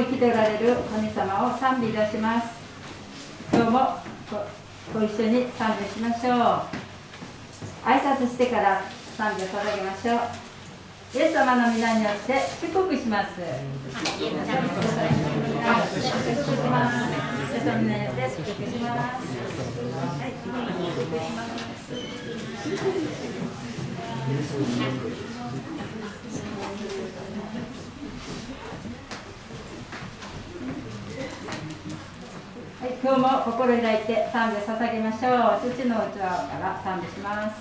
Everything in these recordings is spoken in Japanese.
生きておられる神様を賛美いたします今日もご一緒に賛美しましょう挨拶してから賛美を捧げましょうイエス様の皆によって祝福します。祝福します。イエス様の皆によって祝福します。はい、祝福します。はい、今日も心開いて賛美を捧げましょう。父の器から賛美します。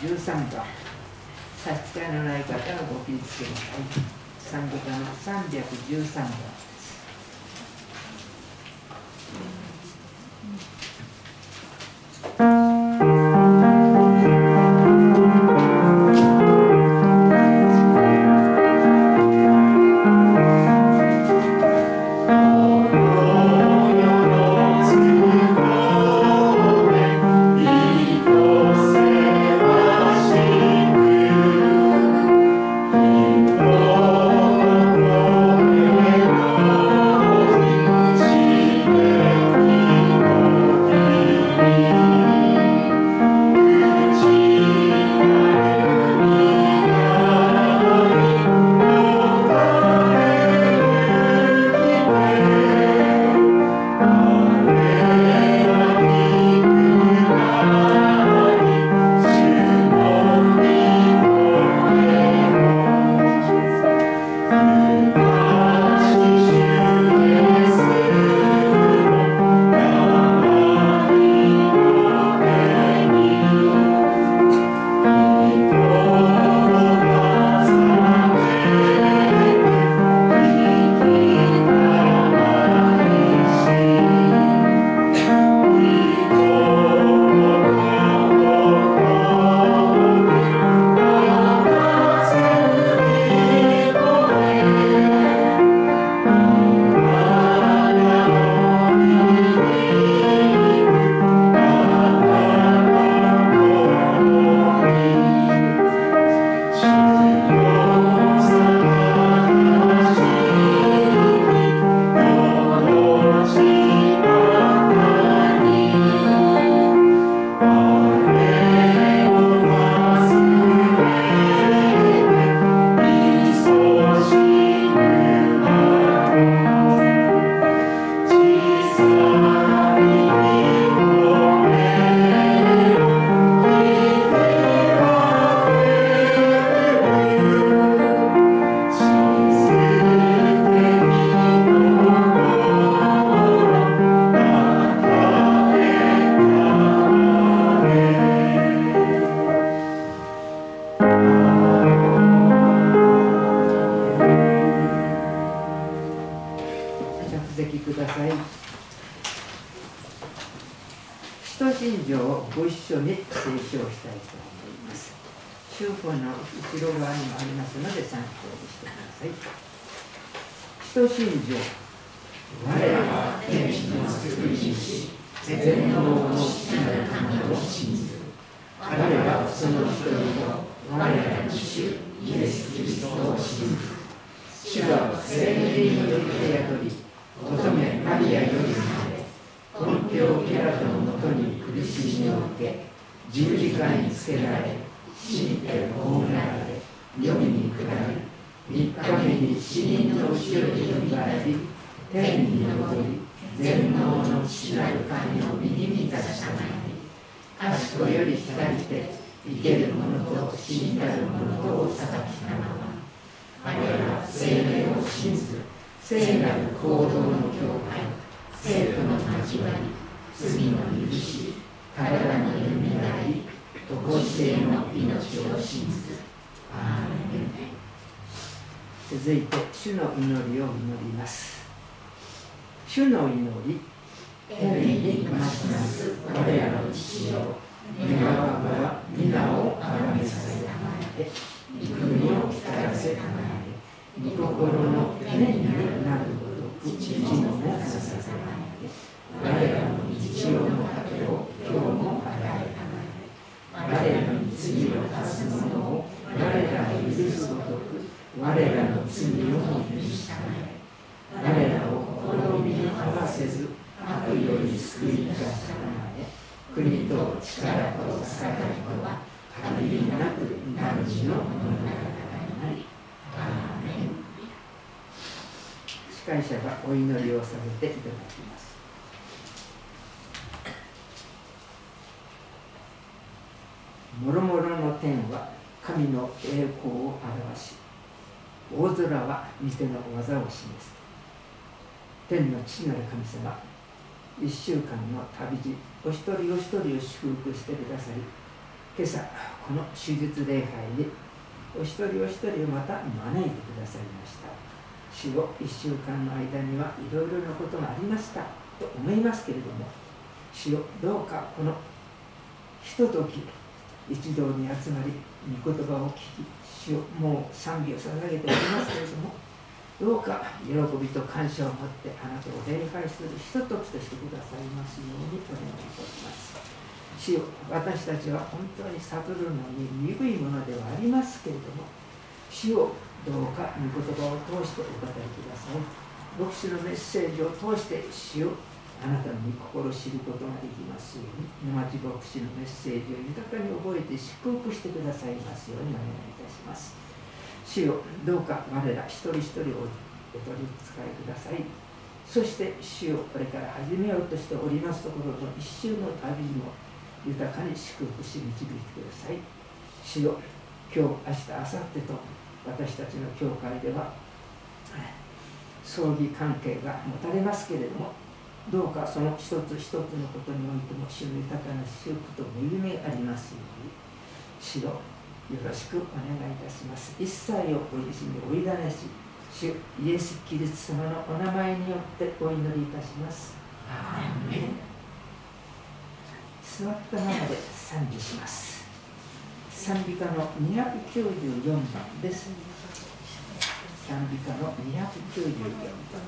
313番差一人と我らの主イエス・キリストを信じ主は聖霊によって宿り乙女マリアより生まれ本キャラとのもとに苦しみを受け十字架につけられ死にて葬られ読みに下り三日目に死人の後ろでよみがえり天に昇り全能の父なる神を右に出したまに賢より光って生けるものと死に至るものとを裁きたまま我らは精霊を信ず聖なる行動の境界生徒の交わり罪の許し体によみがえりし性の命を信ずア続いて主の祈りを祈ります主の祈り天にまします我らの父よ御は皆をあがめさせたまえて、御国を光らせたまえて、御心の種になるほど、一とく、父のもさせたまえて、我らの日常の果てを今日も与えたまえて、我らの罪を犯すものを我らを許すごとく、我らの罪を許したまえ我らを心みに合わせず、悪意より救い出す。国と力と栄は限りなく汝の物語なり。司会者がお祈りをさせていただきます。もろもろの天は神の栄光を表し、大空は御手の技を示す。天の父なる神様、一週間の旅路、お一人お一人を祝福してくださり、今朝、この手術礼拝に、お一人お一人をまた招いてくださいました。死後1週間の間にはいろいろなことがありましたと思いますけれども、死をどうかこのひととき一堂に集まり、御言葉を聞き、死をもう賛美を捧げておりますけれども、どうか喜びと感謝を持ってあなたを礼拝するひとときとしてくださいますようにお願いいたします。主よ私たちは本当に悟るのに鈍いものではありますけれども主をどうか御言葉を通してお語りください。牧師のメッセージを通して主をあなたの御心を知ることができますように。沼地牧師のメッセージを豊かに覚えて祝福してくださいますようにお願いいたします。主よどうか我ら一人一人をお取り使いください。そして主をこれから始めようとしておりますところの一周の旅にも豊かに祝福し導いてください。主よ今日明日明後日と私たちの教会では葬儀関係が持たれますけれどもどうかその一つ一つのことにおいても主の豊かな祝福と恵みがありますように主よよろしくお願いいたします。一切をご自身においだねし主イエス・キリスト様のお名前によってお祈りいたします。座ったままで賛美します。賛美歌の294番です。賛美歌の294番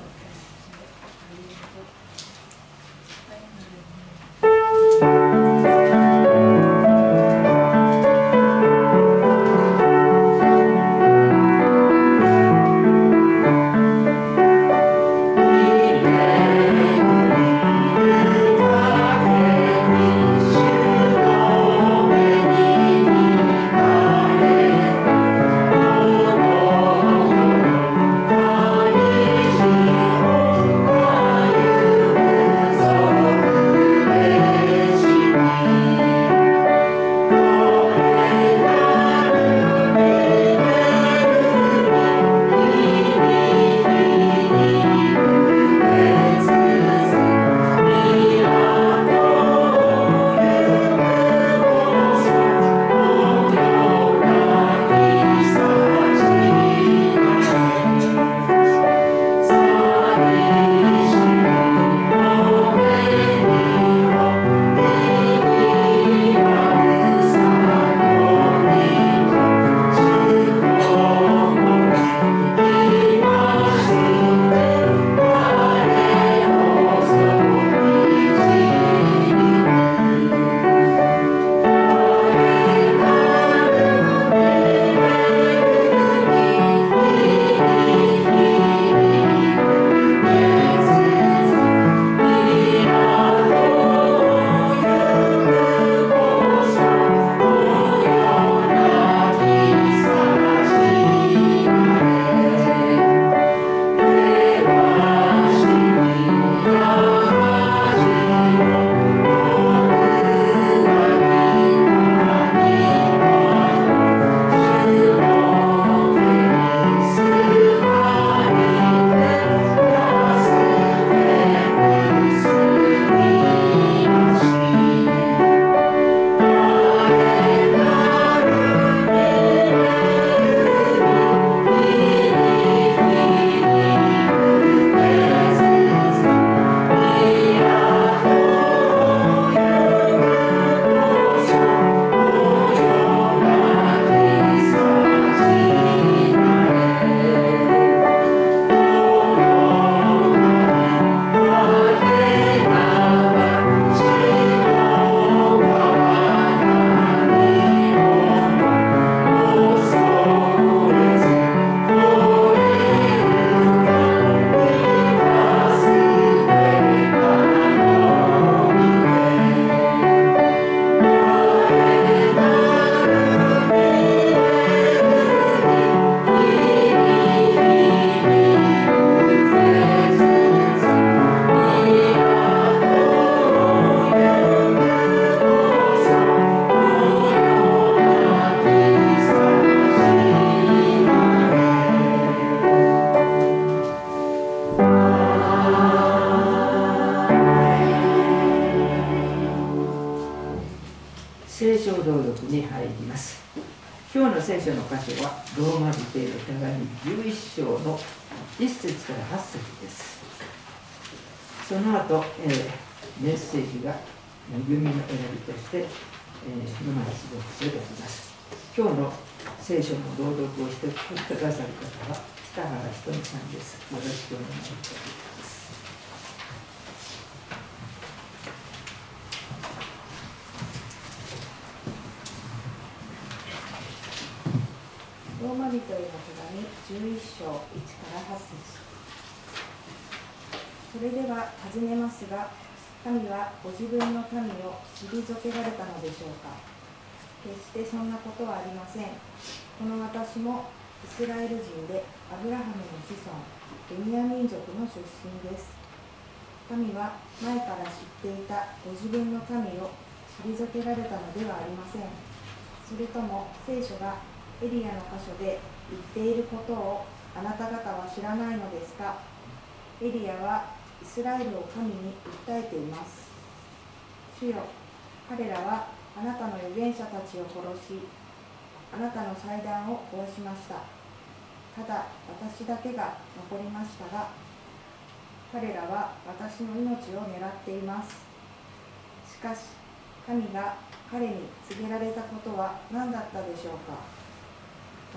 ご自分の民を退けられたのではありません。それとも聖書がエリアの箇所で言っていることをあなた方は知らないのですか？エリアはイスラエルを神に訴えています。主よ彼らはあなたの預言者たちを殺しあなたの祭壇を壊しました。ただ私だけが残りましたが彼らは私の命を狙っています。かし神が彼に告げられたことは何だったでしょうか？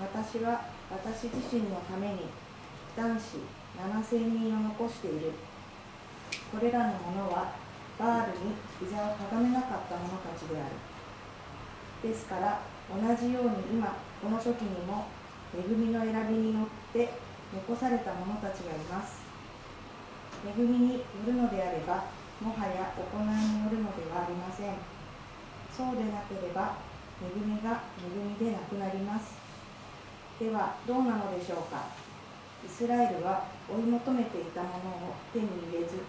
私は私自身のために男子7000人を残している。これらの者はバールに膝をかがめなかった者たちである。ですから同じように今この時にも恵みの選びによって残された者たちがいます。恵みによるのであればもはや行いによるのではありません。そうでなければ恵みが恵みでなくなります。ではどうなのでしょうか。イスラエルは追い求めていたものを手に入れず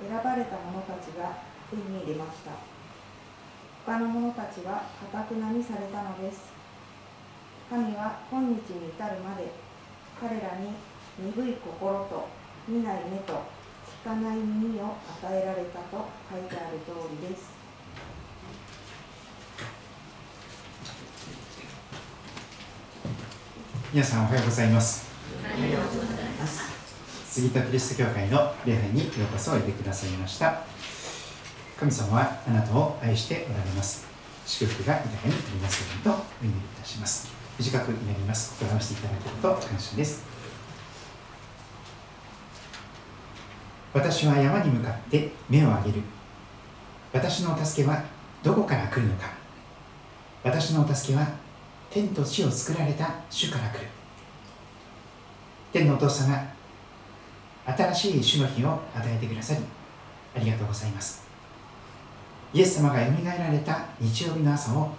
選ばれた者たちが手に入れました。他の者たちはかたくなにされたのです。神は今日に至るまで彼らに鈍い心と見ない目とかない耳を与えられたと書いてある通りです。皆さんおはようございます。杉田キリスト教会の礼拝にようこそおいでくださいました。神様はあなたを愛しておられます。祝福が豊かにありますようにとお祈りいたします。短く祈ります。心合わせていただけると感謝です私は山に向かって目を上げる。私の助けはどこから来るのか。私の助けは天と地を作られた主から来る。天のお父様新しい主の日を与えてくださりありがとうございます。イエス様がよみがえられた日曜日の朝を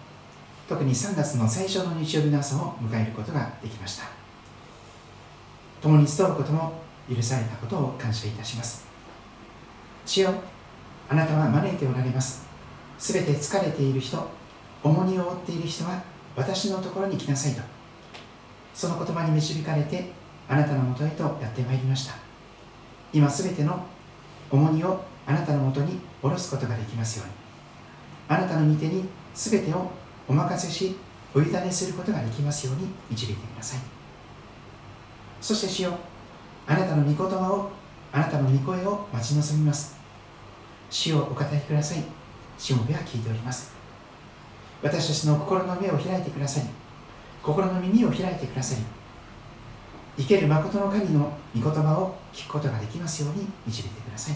特に3月の最初の日曜日の朝を迎えることができました。共に集うことも許されたことを感謝いたします。主よ。あなたは招いておられます。すべて疲れている人重荷を負っている人は私のところに来なさいと。その言葉に導かれてあなたのもとへとやってまいりました。今すべての重荷をあなたのもとに下ろすことができますように。あなたの御手にすべてをお任せしお委ねすることができますように導いてください。そして主よあなたの御言葉をあなたの御声を待ち望みます。主をお語りください。しもべは聞いております。私たちの心の目を開いてくださり心の耳を開いてくださり生ける誠の神の御言葉を聞くことができますように導いてください。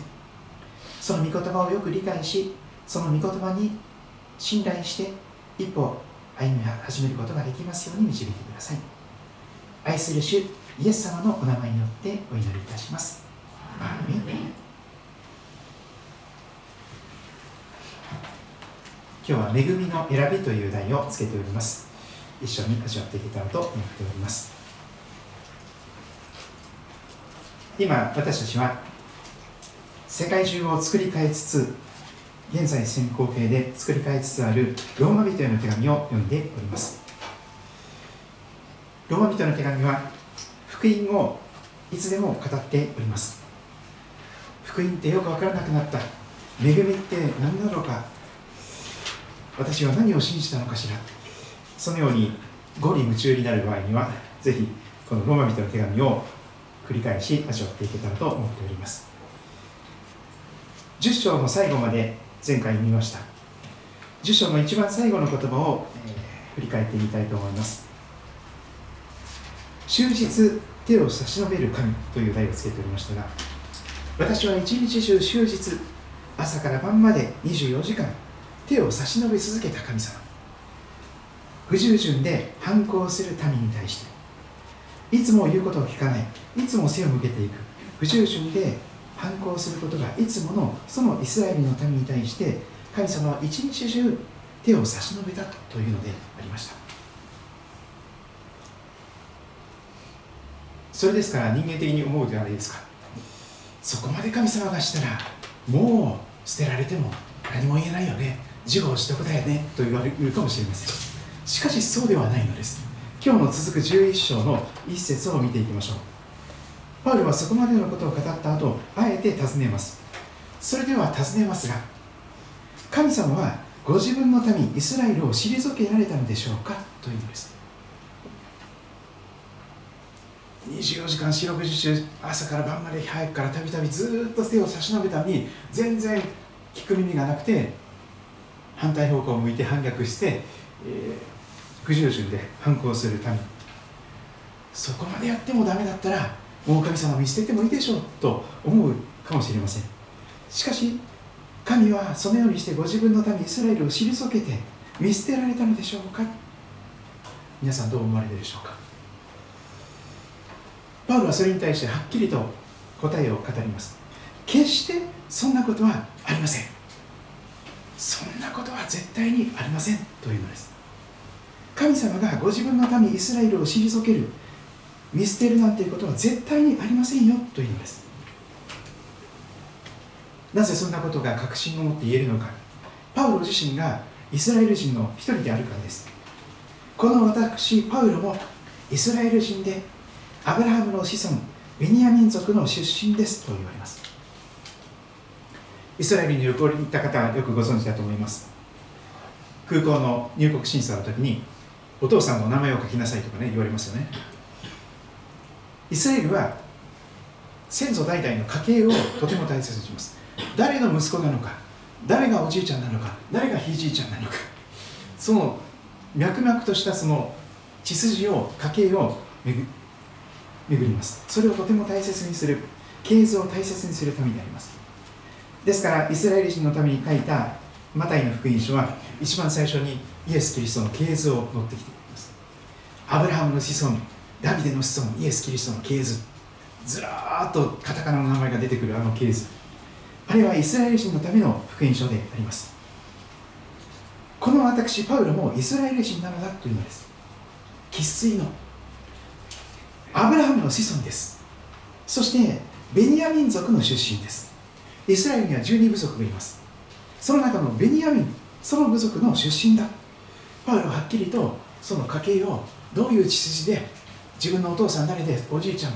その御言葉をよく理解しその御言葉に信頼して一歩歩み始めることができますように導いてください。愛する主イエス様のお名前によってお祈りいたします。アーメ今日は「恵みの選び」という題をつけております。一緒に味わっていけたらと思っております。今私たちは世界中を作り変えつつ現在先行形で作り変えつつあるローマ人への手紙を読んでおります。ローマ人の手紙は福音をいつでも語っております。福音ってよく分からなくなった。恵みって何だろうか。私は何を信じたのかしら。そのように語理夢中になる場合にはぜひこのローマ人の手紙を繰り返し味わっていけたらと思っております。10章の最後まで前回見ました。10章の一番最後の言葉を、え振り返ってみたいと思います。終日手を差し伸べる神という題をつけておりましたが私は一日中終日朝から晩まで24時間手を差し伸べ続けた神様。不従順で反抗する民に対して。いつも言うことを聞かない。いつも背を向けていく。不従順で反抗することがいつものそのイスラエルの民に対して神様は一日中手を差し伸べたというのでありました。それですから人間的に思うではないですか。そこまで神様がしたらもう捨てられても何も言えないよね。自業自得だよねと言われるかもしれません。しかしそうではないのです。今日の続く11章の一節を見ていきましょう。パウルはそこまでのことを語った後あえて尋ねます。それでは尋ねますが神様はご自分の民イスラエルを退けられたのでしょうか？というのです24時間四六時中朝から晩まで早くからたびたびずっと手を差し伸べたのに全然聞く耳がなくて反対方向を向いて反逆して、えー、不従順で反抗する民。そこまでやってもダメだったらもう神様見捨ててもいいでしょうと思うかもしれません。しかし神はそのようにしてご自分の民イスラエルを退けて見捨てられたのでしょうか？皆さんどう思われるでしょうか？パウルはそれに対してはっきりと答えを語ります。決してそんなことはありません。そんなことは絶対にありませんというのです。神様がご自分の民イスラエルを退ける見捨てるなんていうことは絶対にありませんよというのです。なぜそんなことが確信を持って言えるのか。パウロ自身がイスラエル人の一人であるからです。この私パウロもイスラエル人でアブラハムの子孫ベニヤ民族の出身ですと言われます。イスラエルに旅行に行った方はよくご存知だと思います。空港の入国審査の時にお父さんの名前を書きなさいとかね言われますよね。イスラエルは先祖代々の家系をとても大切にします。誰の息子なのか誰がおじいちゃんなのか誰がひいじいちゃんなのか。その脈々としたその血筋を家系を巡ります。それをとても大切にする系図を大切にするためにあります。ですからイスラエル人のために書いたマタイの福音書は一番最初にイエス・キリストの系図を持ってきています。アブラハムの子孫ダビデの子孫イエス・キリストの系図。ずらーっとカタカナの名前が出てくるあの系図。あれはイスラエル人のための福音書であります。この私パウロもイスラエル人なのだというのです。生粋のアブラハムの子孫です。そしてベニヤ民族の出身です。イスラエルには12部族がいます。その中のベニヤミンその部族の出身だ。パウロははっきりとその家系をどういう血筋で自分のお父さん誰でおじいちゃん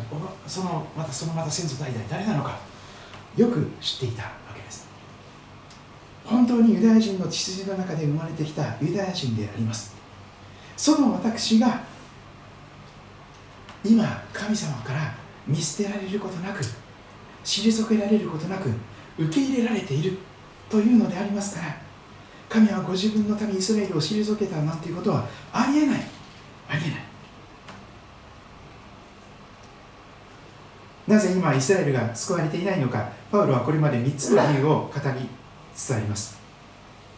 そのまたそのまた先祖代々誰なのかよく知っていたわけです。本当にユダヤ人の血筋の中で生まれてきたユダヤ人であります。その私が今神様から見捨てられることなく退けられることなく受け入れられているというのでありますから神はご自分の民イスラエルを退けたなんていうことはありえない。ありえない。なぜ今イスラエルが救われていないのかパウロはこれまで3つの理由を語りつつあります。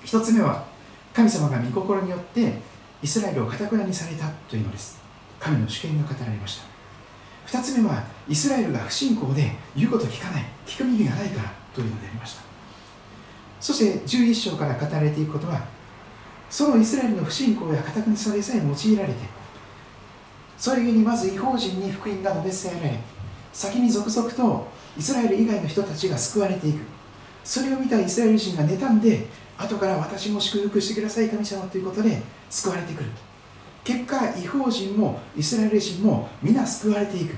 1つ目は神様が御心によってイスラエルをかたくなにされたというのです。神の主権が語られました。2つ目はイスラエルが不信仰で言うこと聞かない聞く耳がないからというのでありました。そして11章から語られていくことはそのイスラエルの不信仰やかたくなされさえ用いられてそれゆえにまず違法人に福音が述べ伝えられ先に続々とイスラエル以外の人たちが救われていく。それを見たイスラエル人が妬んで後から私も祝福してください神様ということで救われてくる。結果違法人もイスラエル人も皆救われていく。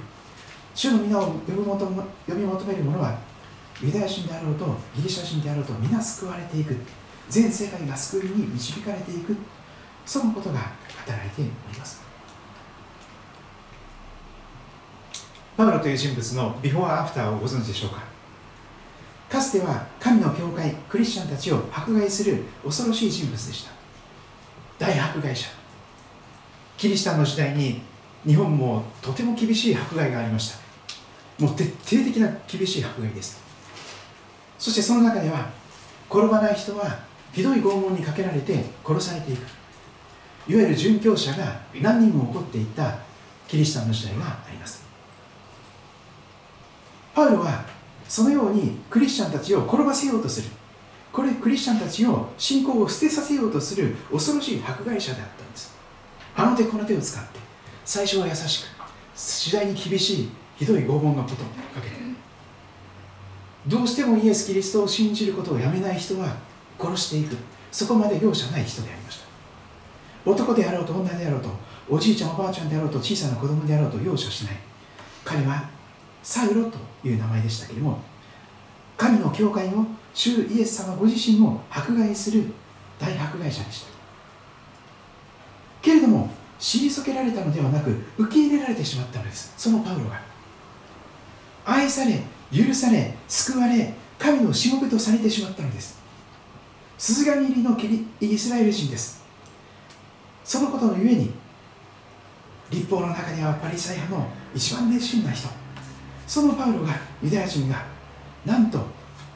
主の皆を呼び求呼び求める者はユダヤ人であろうとギリシャ人であろうと皆救われていく全世界が救いに導かれていくそのことが働いております。パウロという人物のビフォーアフターをご存知でしょうか？かつては神の教会クリスチャンたちを迫害する恐ろしい人物でした。大迫害者。キリシタンの時代に日本もとても厳しい迫害がありました。もう徹底的な厳しい迫害です。そしてその中では転ばない人はひどい拷問にかけられて殺されていく。いわゆる殉教者が何人も起こっていたキリシタンの時代があります。パウロはそのようにクリスチャンたちを転ばせようとする。これクリスチャンたちを信仰を捨てさせようとする恐ろしい迫害者であったんです。あの手この手を使って最初は優しく次第に厳しいひどい拷問のことをかけて。どうしてもイエス・キリストを信じることをやめない人は殺していく。そこまで容赦ない人でありました。男であろうと女であろうとおじいちゃんおばあちゃんであろうと小さな子供であろうと容赦しない彼はサウロという名前でしたけれども神の教会を主イエス様ご自身を迫害する大迫害者でした。けれども退けられたのではなく受け入れられてしまったのです。そのパウロが。愛され許され救われ神のしもべとされてしまったのです。鈴神入りのイスラエル人です。そのことのゆえに立法の中にはパリサイ派の一番熱心な人。そのパウロがユダヤ人がなんと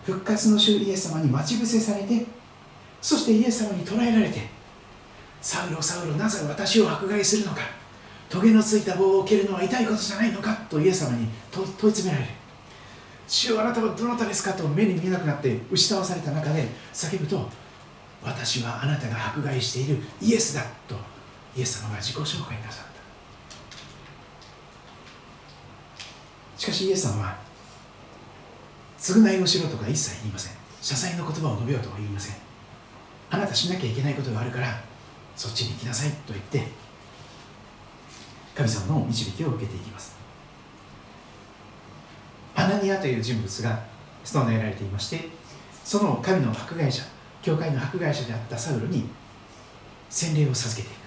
復活の主イエス様に待ち伏せされてそしてイエス様に捕らえられてサウロサウロなぜ私を迫害するのか。トゲのついた棒を蹴るのは痛いことじゃないのかとイエス様に問い詰められる。主よあなたはどなたですかと目に見えなくなって打ち倒された中で叫ぶと私はあなたが迫害しているイエスだとイエス様が自己紹介なさった。しかしイエス様は償いをしろとか一切言いません。謝罪の言葉を述べようとは言いません。あなたしなきゃいけないことがあるからそっちに行きなさいと言って神様の導きを受けていきます。アナニアという人物が務められていましてその神の迫害者教会の迫害者であったサウロに洗礼を授けていく。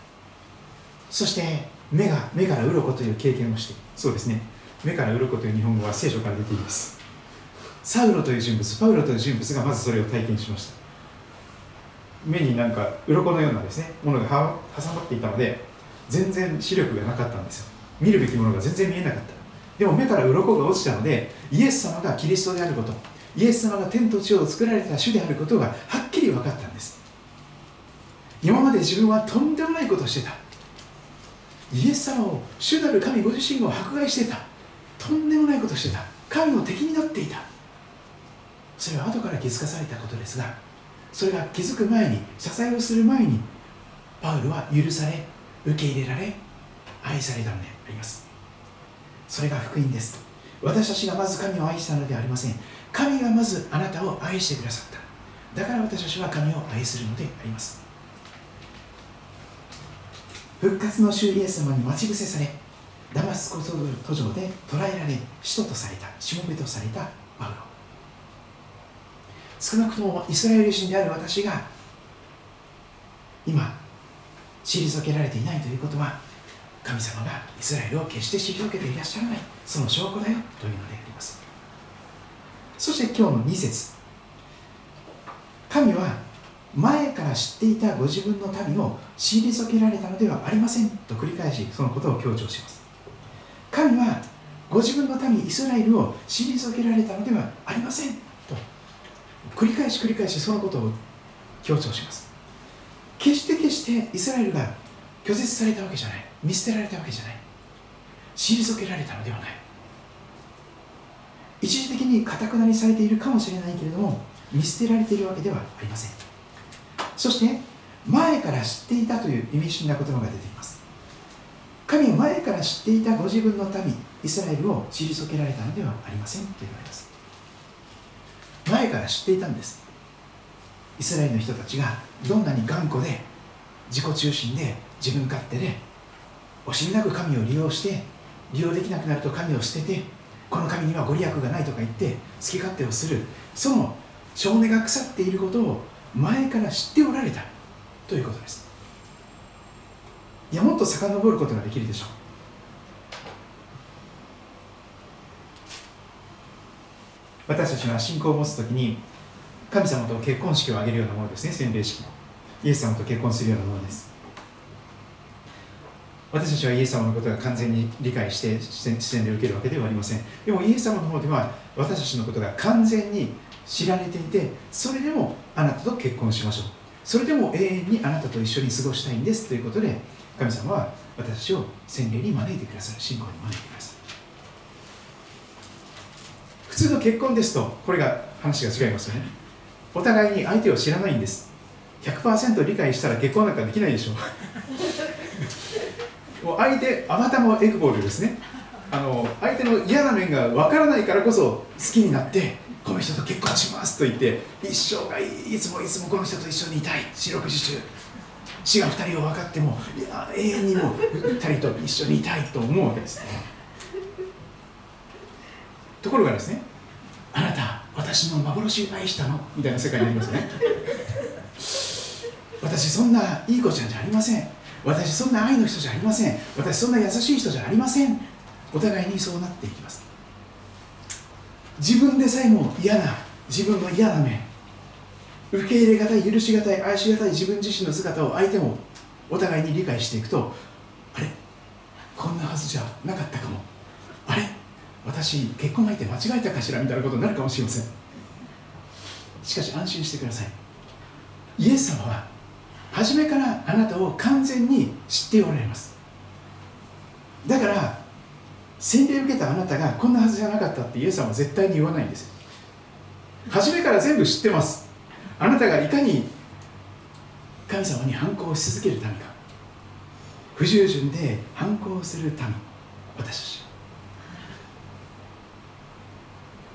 そして目が目から鱗という経験をしてそうですね。目から鱗という日本語は聖書から出ています。サウロという人物パウロという人物がまずそれを体験しました。目になんか鱗のようなですねものが挟まっていたので全然視力がなかったんですよ。見るべきものが全然見えなかった。でも目から鱗が落ちたのでイエス様がキリストであることイエス様が天と地を作られた主であることがはっきり分かったんです。今まで自分はとんでもないことをしてた。イエス様を主なる神ご自身を迫害してた。とんでもないことをしてた。神の敵になっていた。それは後から気づかされたことですがそれが気づく前に謝罪をする前にパウルは許され受け入れられ愛されたのであります。それが福音です。私たちがまず神を愛したのではありません。神がまずあなたを愛してくださった。だから私たちは神を愛するのであります。復活の主イエス様に待ち伏せされダマスコ途上で捕らえられ使徒とされたしもべとされたパウロ。少なくともイスラエル人である私が今退けられていないということは神様がイスラエルを決して退けていらっしゃらないその証拠だよというのであります。そして今日の2節神は前から知っていたご自分の民を退けられたのではありませんと繰り返しそのことを強調します。神はご自分の民イスラエルを退けられたのではありません。繰り返し繰り返しそのことを強調します。決して決してイスラエルが拒絶されたわけじゃない。見捨てられたわけじゃない。退けられたのではない。一時的にかたくなにされているかもしれないけれども見捨てられているわけではありません。そして前から知っていたという意味深な言葉が出ています。神は前から知っていたご自分の民イスラエルを退けられたのではありませんと言われます。前から知っていたんです。イスラエルの人たちがどんなに頑固で自己中心で自分勝手で惜しみなく神を利用して利用できなくなると神を捨ててこの神にはご利益がないとか言って好き勝手をする。その少年が腐っていることを前から知っておられたということです。いやもっと遡ることができるでしょう。私たちは信仰を持つときに神様と結婚式を挙げるようなものですね洗礼式もイエス様と結婚するようなものです。私たちはイエス様のことが完全に理解して洗礼を受けるわけではありません。でもイエス様の方では私たちのことが完全に知られていてそれでもあなたと結婚しましょう。それでも永遠にあなたと一緒に過ごしたいんですということで神様は私たちを洗礼に招いてくださる信仰に招いてくださる普通の結婚ですとこれが話が違いますよね。お互いに相手を知らないんです。100%理解したら結婚なんかできないでしょ。う もう相手アバタもエクボールですね。あの相手の嫌な面が分からないからこそ好きになってこの人と結婚しますと言って一生がいつもいつもこの人と一緒にいたい。四六時中。死が2人を分かってもいや永遠にも2人と一緒にいたいと思うわけですねところがですねあなた私の幻を愛したの？みたいな世界になりますね。私そんないい子ちゃんじゃありません。私そんな愛の人じゃありません。私そんな優しい人じゃありません。お互いにそうなっていきます。自分でさえも嫌な自分の嫌な面受け入れがたい許しがたい愛しがたい自分自身の姿を相手もお互いに理解していくとあれ？こんなはずじゃなかったかも。あれ？私結婚相手間違えたかしらみたいなことになるかもしれません。しかし安心してください。イエス様は初めからあなたを完全に知っておられます。だから洗礼を受けたあなたがこんなはずじゃなかったってイエス様は絶対に言わないんです。初めから全部知ってます。あなたがいかに神様に反抗し続けるためか。不従順で反抗するため私たち。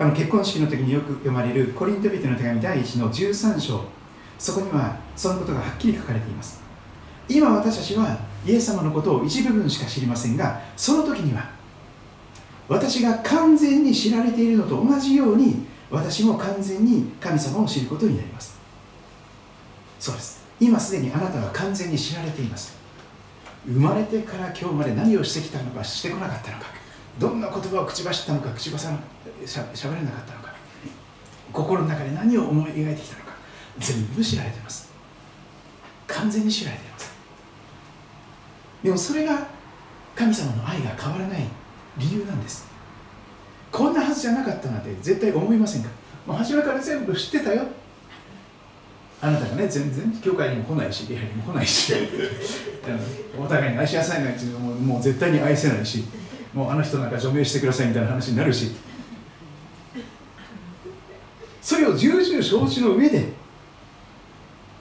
あの結婚式の時によく読まれるコリントビテの手紙第1の13章。そこにはそのことがはっきり書かれています。今私たちはイエス様のことを一部分しか知りませんがその時には私が完全に知られているのと同じように私も完全に神様を知ることになります。そうです。今すでにあなたは完全に知られています。生まれてから今日まで何をしてきたのかしてこなかったのか。どんな言葉を口走ったのか口走らしゃしゃべれなかったのか。心の中で何を思い描いてきたのか。全部知られています。完全に知られていますでもそれが神様の愛が変わらない理由なんです。こんなはずじゃなかったなんて絶対思いませんか。もう初めから全部知ってたよ。あなたがね全然教会にも来ないし礼拝にも来ないし。お互いに愛しなさいなんていうのももう絶対に愛せないし。もうあの人なんか除名してくださいみたいな話になるし。それを重々承知の上で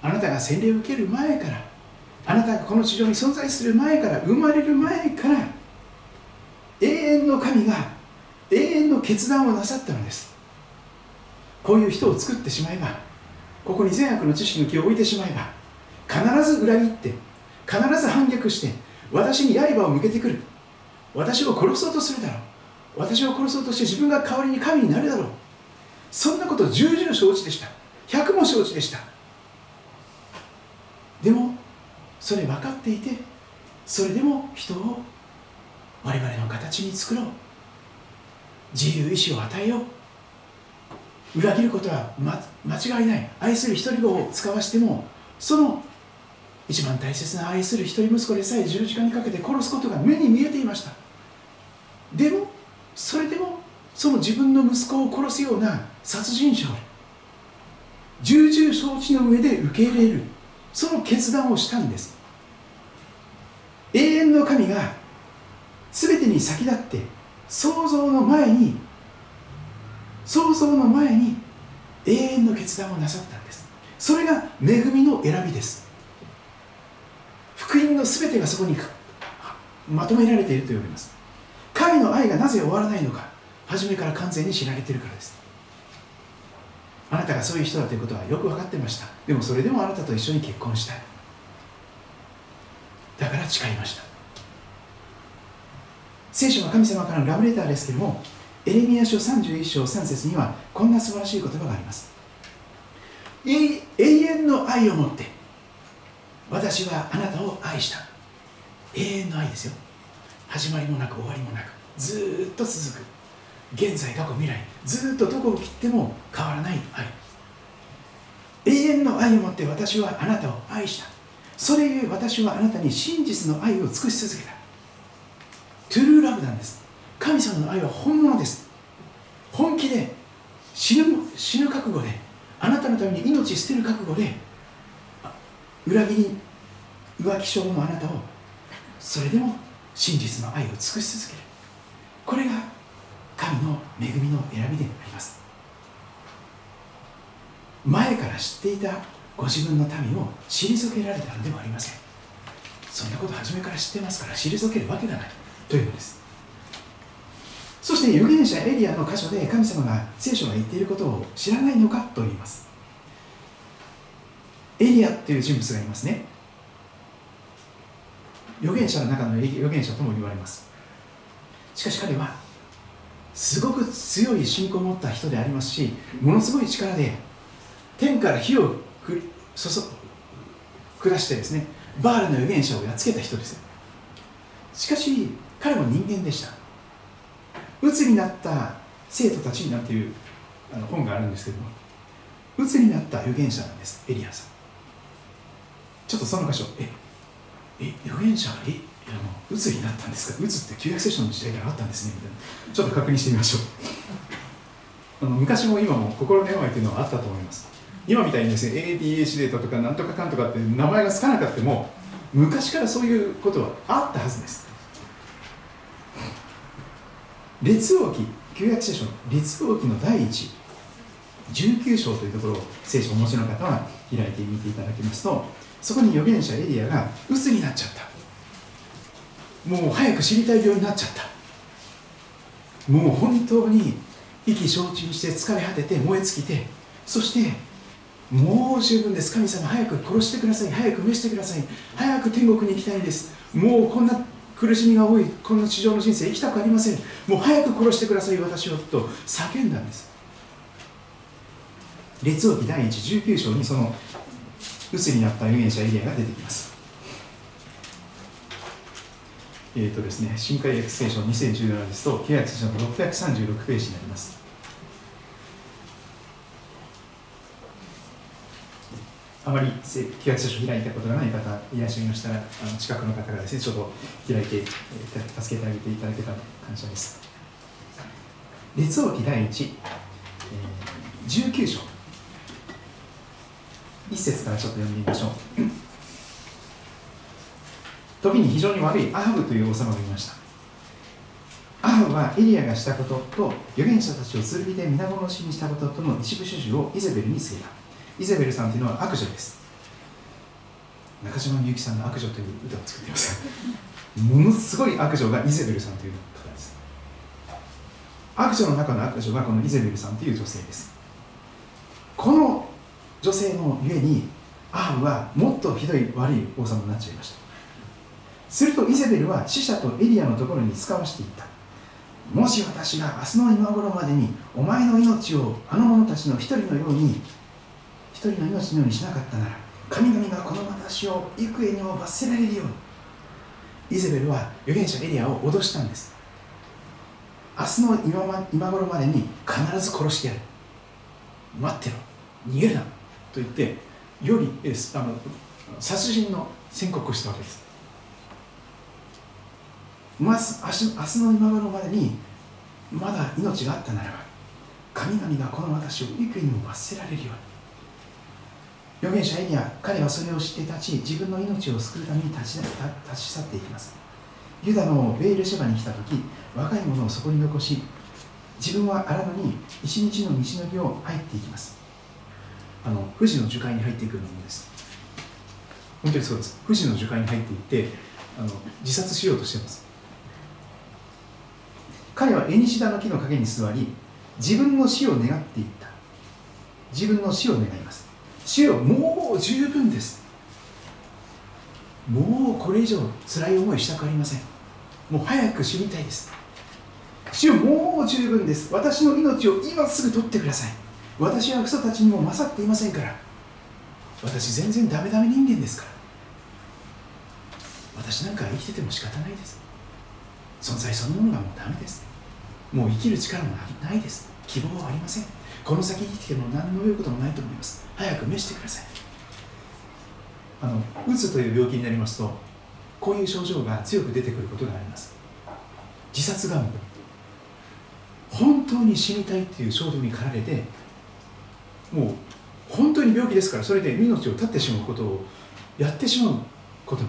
あなたが洗礼を受ける前からあなたがこの地上に存在する前から生まれる前から永遠の神が永遠の決断をなさったのです。こういう人を作ってしまえばここに善悪の知識の木を置いてしまえば必ず裏切って必ず反逆して私に刃を向けてくる。私を殺そうとするだろう。私を殺そうとして自分が代わりに神になるだろう。そんなこと重々承知でした。100も承知でした。でもそれ分かっていてそれでも人を我々の形に作ろう。自由意志を与えよう。裏切ることは、ま、間違いない。愛する一人子を使わしてもその一番大切な愛する一人息子でさえ十字架にかけて殺すことが目に見えていました。でもそれでもその自分の息子を殺すような殺人者を重々承知の上で受け入れるその決断をしたんです。永遠の神が全てに先立って想像の前に想像の前に永遠の決断をなさったんです。それが恵みの選びです。福音の全てがそこにまとめられていると言われます。神の愛がなぜ終わらないのか初めから完全に知られてるからです。あなたがそういう人だということはよく分かってました。でもそれでもあなたと一緒に結婚した。いだから誓いました。聖書は神様からのラブレターですけどもエレミア書31章3節にはこんな素晴らしい言葉があります。永遠の愛を持って私はあなたを愛した。永遠の愛ですよ。始まりもなく終わりもなく。ずっと続く。現在過去未来。ずっとどこを切っても変わらない。愛永遠の愛を持って私はあなたを愛した。それゆえ私はあなたに真実の愛を尽くし続けた。トゥルーラブなんです。神様の愛は本物です。本気で死ぬ死ぬ覚悟であなたのために命捨てる覚悟で裏切り浮気症のあなたをそれでも真実の愛を尽くし続ける。これが神の恵みの選びであります。前から知っていたご自分の民を退けられたのではありません。そんなこと初めから知ってますから退けるわけがないというのです。そして預言者エリアの箇所で神様が聖書が言っていることを知らないのかと言います。エリアという人物がいますね。預言者の中の預言者とも言われます。しかし彼はすごく強い信仰を持った人でありますしものすごい力で天から火をく注下してですねバールの預言者をやっつけた人です。しかし彼も人間でした。鬱になった生徒たちになっていうあの本があるんですけども鬱になった預言者なんですエリアさん。ちょっとその箇所ええ預言者がえあの鬱になったんですか？鬱って旧約聖書の時代からあったんですね。みたいなちょっと確認してみましょう。あの昔も今も心の病というのはあったと思います。今みたいにですね ADHD とかなんとかかんとかって名前がつかなくても昔からそういうことはあったはずです。列王記旧約聖書の列王記の第一19章というところを聖書をお持ちの方は開いてみていただきますとそこに預言者エリアが鬱になっちゃった。もう早く知りたい病になっちゃった。もう本当に意気消沈して疲れ果てて燃え尽きてそしてもう十分です。神様早く殺してください。早く召してください。早く天国に行きたいんです。もうこんな苦しみが多い。この地上の人生生きたくありません。もう早く殺してください私をと叫んだんです。列王記第1 19章にその鬱になった預言者エリアが出てきます。えっ、ー、とですね新海訳聖書2017ですと契約聖書の636ページになりますあまり契約書を開いたことがない方いらっしゃいましたら、あの近くの方がですね、ちょっと開いて、助けてあげていただけたら感謝です。列王記第1、えー、19章、1節からちょっと読んでみましょう。時に非常に悪いアハブという王様がいました。アハブはエリアがしたことと預言者たちを剣で皆殺しにしたこととの一部始終をイゼベルに告げた。イゼベルさんというのは悪女です。中島みゆきさんの悪女という歌を作っています。ものすごい悪女がイゼベルさんという方です。悪女の中の悪女がこのイゼベルさんという女性です。この女性のゆえにアハブはもっとひどい悪い王様になっちゃいました。するとイゼベルは死者とエリアのところに使わしていった。もし私が明日の今頃までにお前の命をあの者たちの一人のように一人の命のようにしなかったなら神々がこの私を幾重にも罰せられるように。イゼベルは預言者エリアを脅したんです。明日の今,、ま、今頃までに必ず殺してやる。待ってろ逃げるなと言ってよりあの殺人の宣告をしたわけです。明日明日の今頃までにまだ命があったならば神々がこの私を幾重にも罰せられるように。預言者エリア彼はそれを知って立ち自分の命を救うために立ち立ち去っていきます。ユダのベールシェバに来た時若い者をそこに残し自分は荒野に一日の道のりを入っていきます。あの富士の樹海に入っていくようなものです。本当にそうです。富士の樹海に入っていってあの自殺しようとしてます。彼はエニシダの木の陰に座り自分の死を願っていった。自分の死を願います。主よもう十分です。もうこれ以上辛い思いしたくありません。もう早く死にたいです。主よもう十分です。私の命を今すぐ取ってください。私はクソたちにも勝っていませんから。私全然ダメダメ人間ですから。私なんか生きてても仕方ないです。存在そのものがもうダメです。もう生きる力もないです。希望はありません。この先生きても何の言うこともないと思います。早く召してください。あのうつという病気になりますとこういう症状が強く出てくることがあります。自殺願望。本当に死にたいっていう衝動に駆られてもう本当に病気ですからそれで命を絶ってしまうことをやってしまうことも。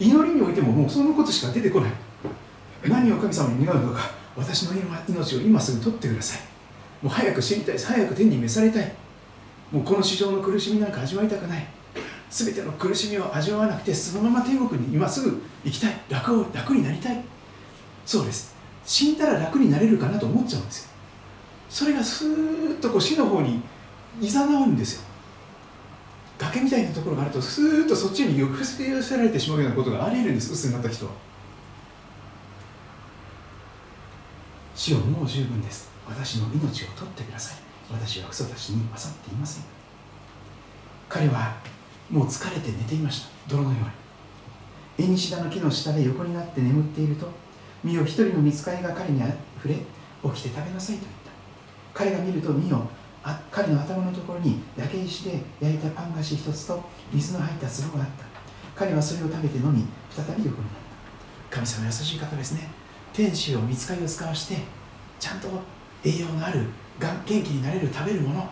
祈りにおいてももうそのことしか出てこない。何を神様に願うのか私の命を今すぐ取ってください。もう早く死にたい早く天に召されたい。もうこの市場の苦しみなんか味わいたくない。全ての苦しみを味わわなくてそのまま天国に今すぐ行きたい。楽を楽になりたい。そうです。死んだら楽になれるかなと思っちゃうんですよ。それがスーッとこう死の方にいざなうんですよ。崖みたいなところがあるとスーッとそっちに寄せ寄せられてしまうようなことがあり得るんです鬱になった人は。死をもう十分です。私の命を取ってください。私はクソたちに勝っていません。彼はもう疲れて寝ていました。泥のように。縁西田の木の下で横になって眠っていると身を一人の見つかりが彼に触れ起きて食べなさいと言った。彼が見ると身をあ彼の頭のところに焼け石で焼いたパン菓子一つと水の入った壺があった。彼はそれを食べて飲み再び横になった。神様優しい方ですね。天使を見つかりを使わしてちゃんと栄養のある元気になれる食べるもの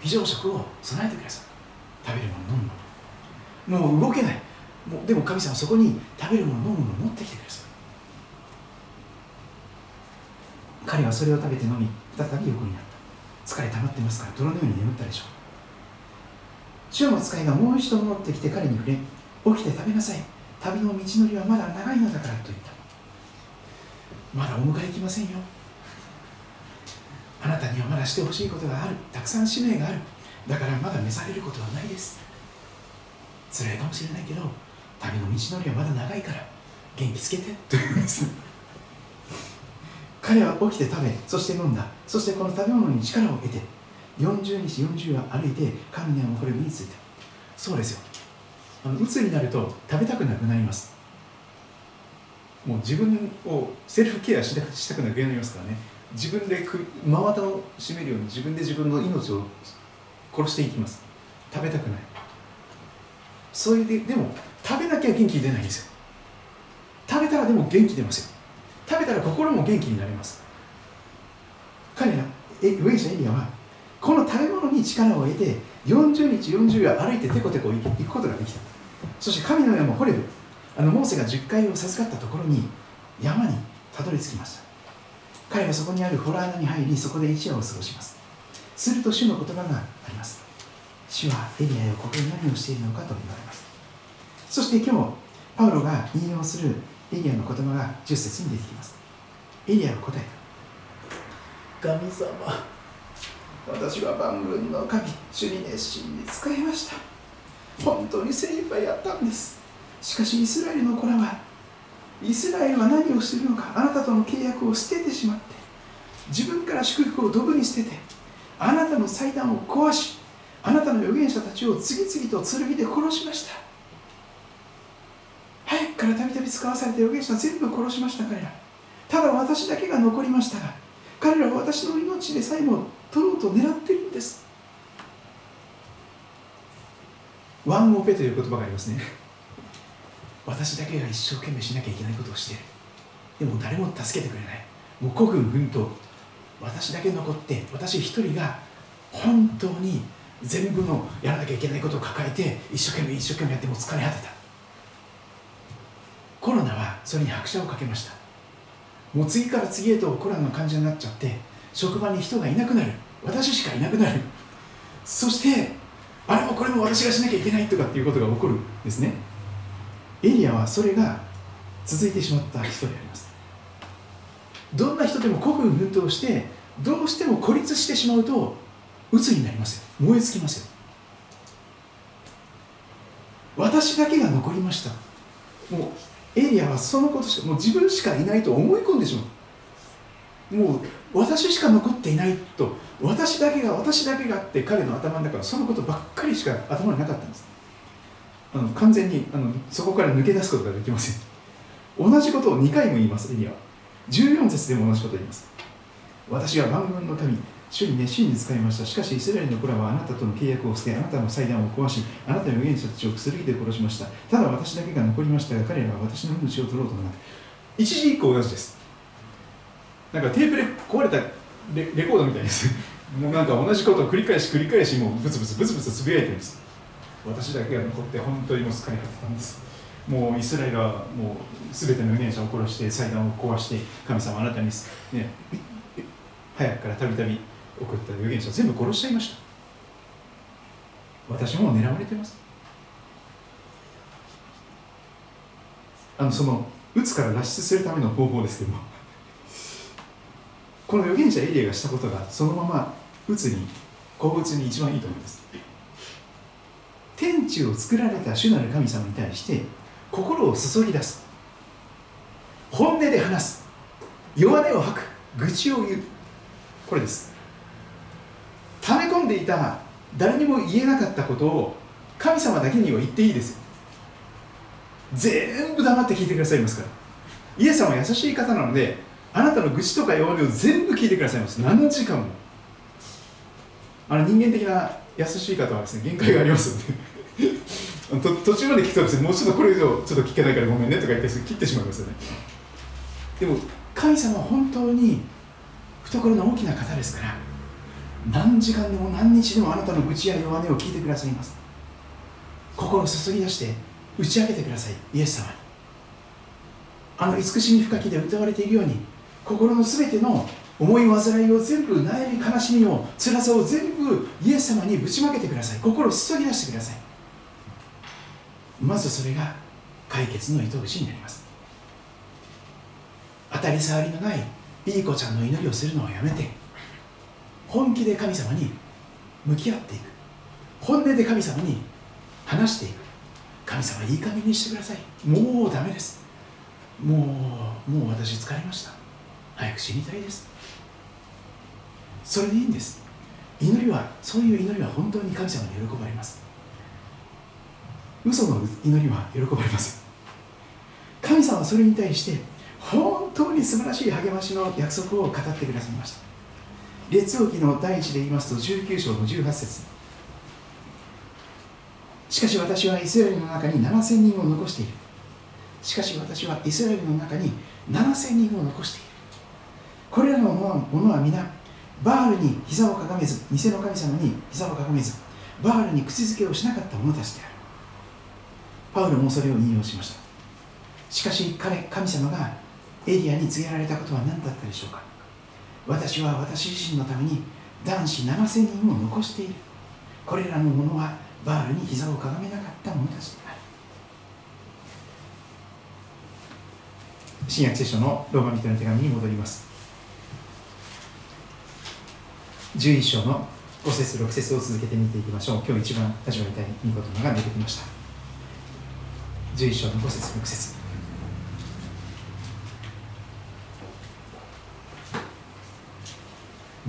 非常食を備えてください。食べるもの飲むもの。もう動けない。もうでも神様そこに食べるもの飲むものを持ってきてください。彼はそれを食べて飲み再び横になった。疲れ溜まってますから泥のように眠ったでしょう。主の使いがもう一度戻ってきて彼に触れ起きて食べなさい。旅の道のりはまだ長いのだからと言った。まだお迎え行きませんよ。あなたにはまだしてほしいことがある。たくさん使命がある。だからまだ召されることはないです。辛いかもしれないけど旅の道のりはまだ長いから元気つけて。と言うんです。彼は起きて食べそして飲んだ。そしてこの食べ物に力を得て40日40夜歩いて神の山これについた。そうですよ。あの鬱になると食べたくなくなります。もう自分をセルフケアしたくしたくなくなりますからね。自分で真綿を締めるように自分で自分の命を殺していきます。食べたくない。それででも食べなきゃ元気出ないんですよ。食べたらでも元気出ますよ。食べたら心も元気になります。彼らえ預言者エリアはこの食べ物に力を得て40日40夜歩いてテコテコ行くことができた。そして神の山ホレブあのモーセが10回を授かったところに山にたどり着きました。彼はそこにあるホラー穴に入りそこで一夜を過ごします。すると主の言葉があります。主はエリアよここに何をしているのかと言われます。そして今日パウロが引用するエリアの言葉が10節に出てきます。エリアは答えた。神様私は万軍の神主に熱心に使いました本当に精一杯やったんですしかしイスラエルの子らはイスラエルは何をしているのかあなたとの契約を捨ててしまって自分から祝福をドブに捨ててあなたの祭壇を壊しあなたの預言者たちを次々と剣で殺しました。早くからたびたび使わされた預言者全部殺しました彼らただ私だけが残りましたが彼らは私の命でさえも取ろうと狙っているんです。ワンオペという言葉がありますね。私だけが一生懸命しなきゃいけないことをしている。でも誰も助けてくれない。もう孤軍奮闘。私だけ残って私一人が本当に全部のやらなきゃいけないことを抱えて一生懸命一生懸命やっても疲れ果てた。コロナはそれに拍車をかけました。もう次から次へとコロナの患者になっちゃって職場に人がいなくなる。私しかいなくなる。そしてあれもこれも私がしなきゃいけないとかっていうことが起こるんですね。エリアはそれが続いてしまった人であります。どんな人でも孤軍奮闘してどうしても孤立してしまうと鬱になりますよ。燃え尽きますよ。私だけが残りました。もうエリアはそのことしかもう自分しかいないと思い込んでしまう。もう私しか残っていないと。私だけが私だけがって彼の頭の中はそのことばっかりしか頭になかったんです。あの完全にあのそこから抜け出すことができません。同じことを2回も言いますエリアは14節でも同じことを言います。私は万軍の民主に熱心に使いました。しかしイスラエルの子らはあなたとの契約を捨てあなたの祭壇を壊しあなたの預言者たちを薬で殺しました。ただ私だけが残りましたが彼らは私の命を取ろうともなく。一時以降同じです。なんかテープで壊れたレレコードみたいです。も うなんか同じことを繰り返し繰り返しもうブツブツブツブツつぶやいてるんです。私だけが残って本当にもう疲れ果てたんです。もうイスラエルはもう全ての預言者を殺して祭壇を壊して神様あなたに、ね、早くからたびたび送った預言者を全部殺しちゃいました。私も狙われてます。あのその鬱から脱出するための方法ですけども。この預言者エリアがしたことがそのまま鬱に好物に一番いいと思います。天地を作られた主なる神様に対して心を注ぎ出す。本音で話す。弱音を吐く。愚痴を言う。これです。溜め込んでいた誰にも言えなかったことを神様だけには言っていいです。よ全部黙って聞いてくださいますから。イエス様は優しい方なのであなたの愚痴とか弱音を全部聞いてくださいます。何時間も。あの人間的な優しい方はですね限界がありますので。途中まで聞くとですねもうちょっとこれ以上ちょっと聞けないからごめんねとか言って切ってしまいますよねでも神様は本当に懐の大きな方ですから何時間でも何日でもあなたの愚痴や弱音を聞いてくださいます。心を注ぎ出して打ち明けてください。イエス様。にあの慈しみ深きで歌われているように心のすべての思い煩いを全部悩み悲しみを辛さを全部イエス様にぶちまけてください。心を注ぎ出してください。まずそれが解決の糸口になります。当たり障りのないいい子ちゃんの祈りをするのはやめて本気で神様に向き合っていく。本音で神様に話していく。神様いい加減にしてください。もうダメです。もうもう私疲れました。早く死にたいです。それでいいんです。祈りはそういう祈りは本当に神様に喜ばれます。嘘の祈りは喜ばれます神様はそれに対して本当に素晴らしい励ましの約束を語ってくださいました。列王記の第一で言いますと19章の18節。しかし私はイスラエルの中に7000人を残している。しかし私はイスラエルの中に7000人を残している。これらのものは皆バールに膝をかがめず偽の神様に膝をかがめずバールに口づけをしなかった者たちである。パウロもそれを引用しました。しかし彼神様がエリアに告げられたことは何だったでしょうか。私は私自身のために男子7000人を残している。これらの者はバールに膝をかがめなかった者たちである。新約聖書のローマ人の手紙に戻ります。11章の5節6節を続けて見ていきましょう。今日一番味わいたい見事が出てきました。11章の5節6節。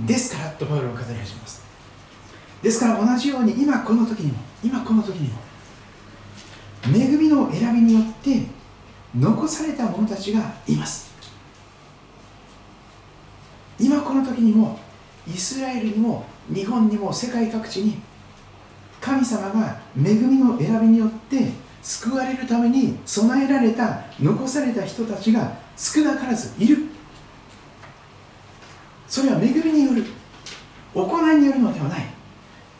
ですからとパウロを語り始めます。ですから同じように今この時にも今この時にも恵みの選びによって残された者たちがいます。今この時にもイスラエルにも日本にも世界各地に神様が恵みの選びによって救われるために備えられた残された人たちが少なからずいる。それは恵みによる。行いによるのではない。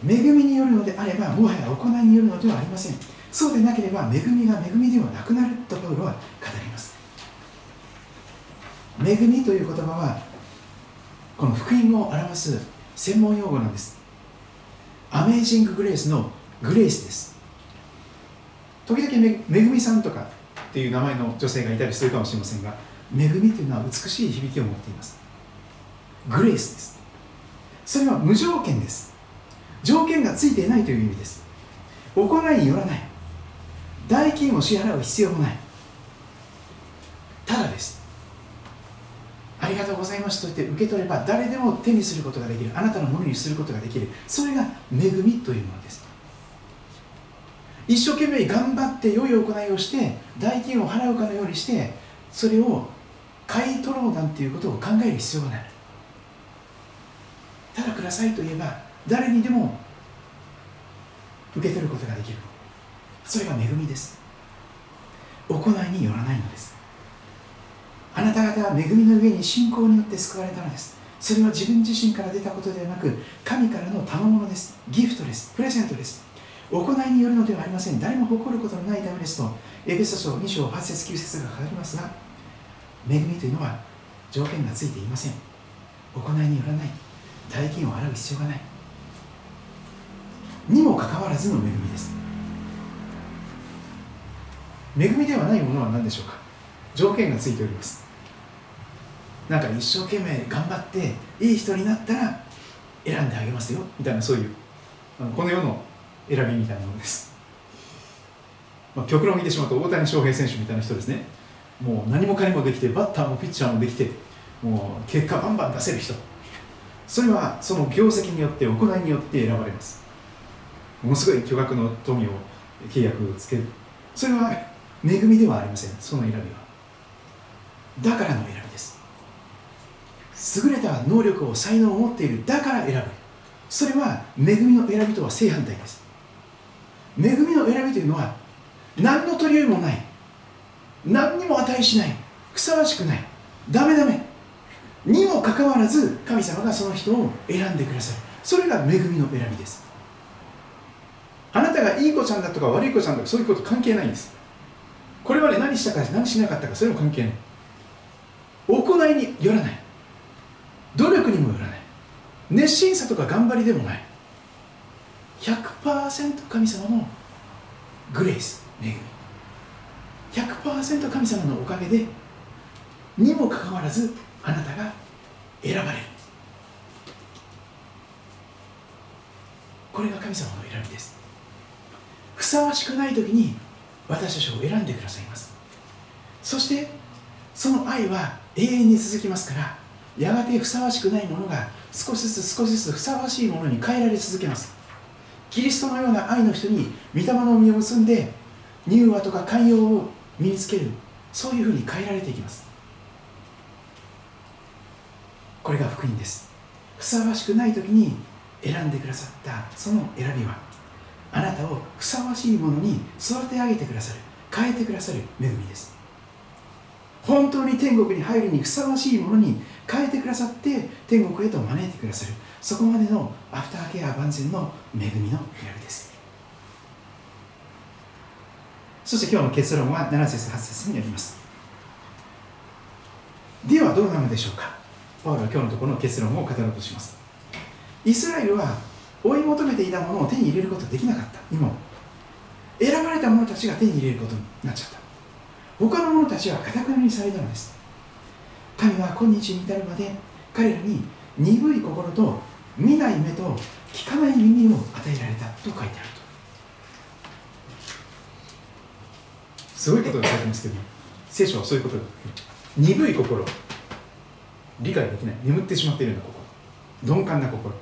恵みによるのであればもはや行いによるのではありません。そうでなければ恵みが恵みではなくなるとパウロは語ります。恵みという言葉はこの福音を表す専門用語なんです。アメージング・グレースのグレースです。時々めめぐみさんとかっていう名前の女性がいたりするかもしれませんが恵みというのは美しい響きを持っています。グレースです。それは無条件です。条件がついていないという意味です。行いによらない。代金を支払う必要もない。ただです。ありがとうございますと言って受け取れば誰でも手にすることができる。あなたのものにすることができる。それが恵みというものです。一生懸命頑張って良い行いをして代金を払うかのようにしてそれを買い取ろうなんていうことを考える必要がない。ただくださいと言えば誰にでも受け取ることができる。それが恵みです。行いによらないのです。あなた方は恵みの上に信仰によって救われたのです。それは自分自身から出たことではなく神からの賜物です。ギフトです。プレゼントです。行いによるのではありません。誰も誇ることのないためですとエペソ書2章8節9節が書かれますが恵みというのは条件がついていません。行いによらない。大金を払う必要がない。にもかかわらずの恵みです。恵みではないものは何でしょうか？条件がついております。なんか一生懸命頑張っていい人になったら選んであげますよ。みたいなそういうこの世の選びみたいなものです、まあ、極論言ってしまうと大谷翔平選手みたいな人ですね。もう何もかにもできてバッターもピッチャーもできてもう結果バンバン出せる人。それはその業績によって行いによって選ばれます。ものすごい巨額の富を契約をつける。それは恵みではありません。その選びは。だからの選びです。優れた能力を才能を持っている。だから選ぶ。それは恵みの選びとは正反対です。恵みの選びというのは何の取り柄もない。何にも値しない。ふさわしくない。ダメダメ。にもかかわらず神様がその人を選んでくださるそれが恵みの選びです。あなたがいい子ちゃんだとか悪い子ちゃんとかそういうこと関係ないんです。これまで何したか何しなかったかそれも関係ない。行いによらない。努力にもよらない。熱心さとか頑張りでもない。100%神様のグレイス恵み。100%神様のおかげでにもかかわらずあなたが選ばれる。これが神様の選びです。ふさわしくない時に私たちを選んでくださいます。そしてその愛は永遠に続きますからやがてふさわしくないものが少しずつ少しずつふさわしいものに変えられ続けます。キリストのような愛の人に御霊の実を結んで乳和とか寛容を身につけるそういうふうに変えられていきます。これが福音です。ふさわしくない時に選んでくださったその選びはあなたをふさわしいものに育て上げてくださる変えてくださる恵みです。本当に天国に入るにふさわしいものに変えてくださって天国へと招いてくださる。そこまでのアフターケア万全の恵みの選びです。そして今日の結論は7節8節にあります。ではどうなのでしょうか？パウロは今日のところの結論を語ろうとします。イスラエルは追い求めていたものを手に入れることができなかった。今選ばれた者たちが手に入れることになっちゃった。他の者たちはかたくなにされたのです。神は今日に至るまで彼らに鈍い心と見ない目と聞かない耳を与えられたと書いてあると。すごいことが書いてますけど聖書はそういうことだ。鈍い心。理解できない。眠ってしまっているような心。鈍感な心。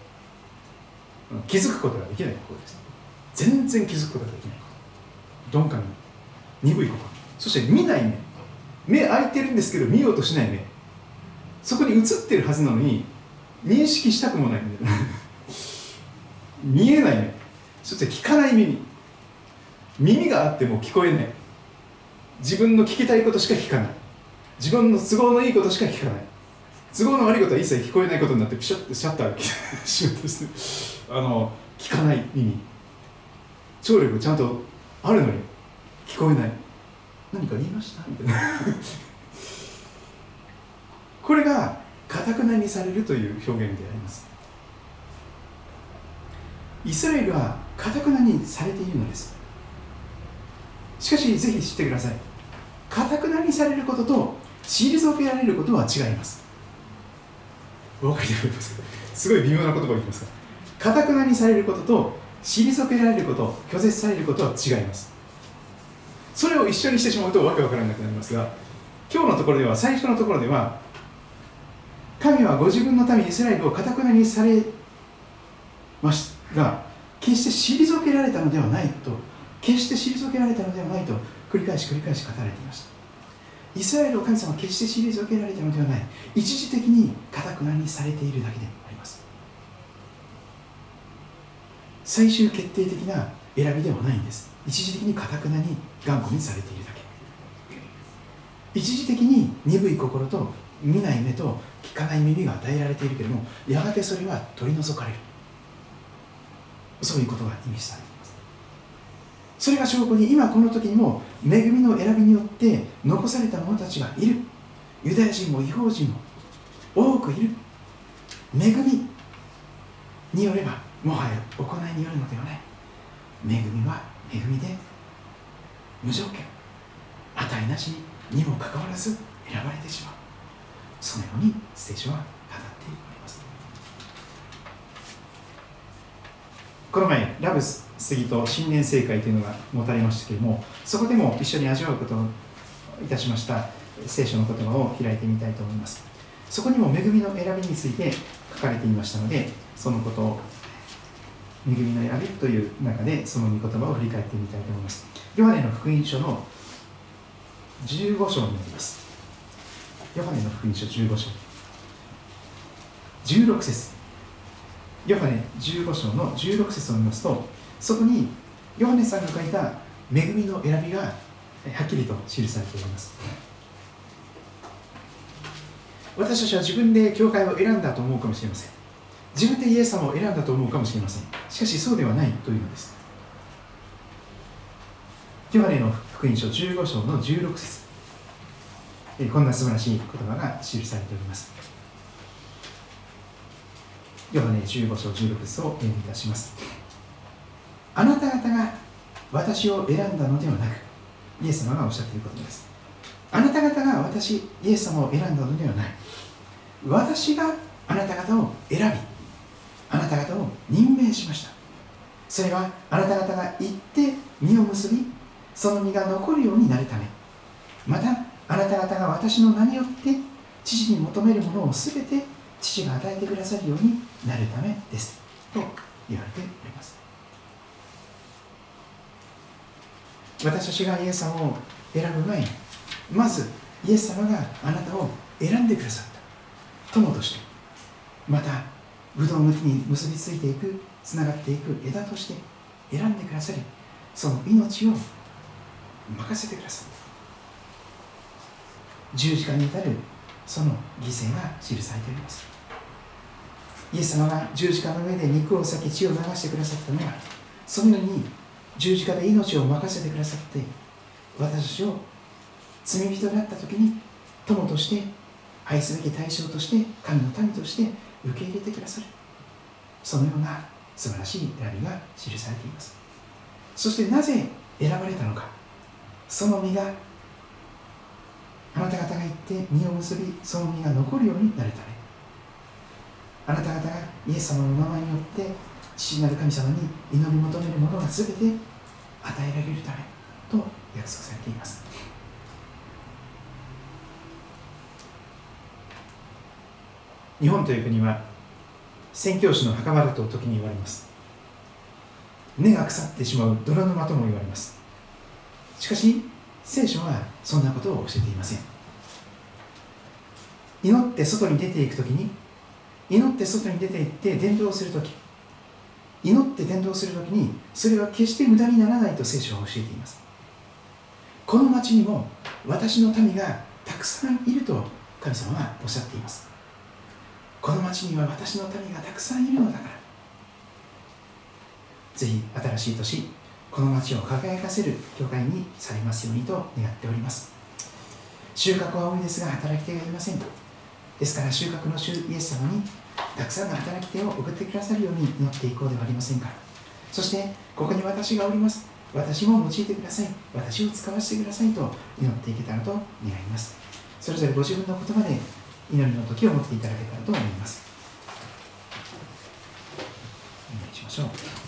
気づくことができない心です。全然気づくことができない鈍感な。鈍い心。そして見ない目。目開いてるんですけど見ようとしない目。そこに映ってるはずなのに認識したくもない。みたいな見えない目そして聞かない耳。耳があっても聞こえない。自分の聞きたいことしか聞かない。自分の都合のいいことしか聞かない。都合の悪いことは一切聞こえないことになってピシャッとシャッター閉めてですねあの聞かない耳。聴力ちゃんとあるのに聞こえない。何か言いました？みたいな。これがかたくなにされるという表現であります。イスラエルはかたくなにされているのです。しかしぜひ知ってください。かたくなにされることと退けられることは違います。お分かりになりますか？すごい微妙な言葉を言いますか？かたくなにされることと退けられること拒絶されることは違います。それを一緒にしてしまうとわけわからなくなりますが今日のところでは最初のところでは神はご自分の民イスラエルをかたくなにされましたが決して退けられたのではないと決して退けられたのではないと繰り返し繰り返し語られていました。イスラエルを神様は決して退けられたのではない一時的にかたくなにされているだけであります。最終決定的な選びではないんです。一時的にかたくなに頑固にされているだけ。一時的に鈍い心と見ない目と聞かない耳が与えられているけれどもやがてそれは取り除かれる。そういうことが意味されています。それが証拠に今この時にも恵みの選びによって残された者たちがいる。ユダヤ人も違法人も多くいる。恵みによればもはや行いによるのではない。恵みは恵みで無条件値なしにもかかわらず選ばれてしまう。そのように聖書は語っております。この前ラブス杉と新年正会というのが持たれましたけれどもそこでも一緒に味わうことをいたしました聖書の言葉を開いてみたいと思います。そこにも恵みの選びについて書かれていましたのでそのことを恵みの選びという中でその御言葉を振り返ってみたいと思います。ヨハネの福音書の15章になります。ヨハネの福音書15章。16節。ヨハネ15章の16節を見ますとそこにヨハネさんが書いた恵みの選びがはっきりと記されております。私たちは自分で教会を選んだと思うかもしれません。自分でイエス様を選んだと思うかもしれません。しかしそうではないというのです。ヨハネの福音書15章の16節。こんな素晴らしい言葉が記されております。ヨハネ15章16節を読みいたします。あなた方が私を選んだのではなくイエス様がおっしゃっていることです。あなた方が私イエス様を選んだのではない。私があなた方を選びあなた方を任命しました。それはあなた方が行って実を結びその実が残るようになるため。またあなた方が私の名によって父に求めるものを全て父が与えてくださるようになるためです。と言われております。私たちがイエス様を選ぶ前にまずイエス様があなたを選んでくださった。友として。またブドウの木に結びついていくつながっていく枝として選んでくださりその命を任せてくださった。十字架に至るその犠牲が記されております。イエス様が十字架の上で肉を裂き血を流してくださったのはそのように十字架で命を任せてくださって私たちを罪人になった時に友として愛すべき対象として神の民として受け入れてくださる。そのような素晴らしい選びが記されています。そしてなぜ選ばれたのか。その実があなた方が行って実を結びその実が残るようになるためあなた方がイエス様の名前によって父なる神様に祈り求めるものが全て与えられるためと約束されています。日本という国は宣教師の墓場だと時に言われます。根が腐ってしまう泥沼とも言われます。しかし聖書はそんなことを教えていません。祈って外に出ていくときに祈って外に出て行って伝道するとき祈って伝道するときにそれは決して無駄にならないと聖書は教えています。この町にも私の民がたくさんいると神様はおっしゃっています。この町には私の民がたくさんいるのだから。ぜひ新しい年この町を輝かせる教会にされますようにと願っております。収穫は多いですが働き手がいませんですから収穫の主イエス様にたくさんの働き手を送ってくださるように祈っていこうではありませんかそしてここに私がおります。私も用いてください。私を使わせてくださいと祈っていけたらと願います。それぞれご自分の言葉で祈りの時を持っていただけたらと思います。お願いしましょう。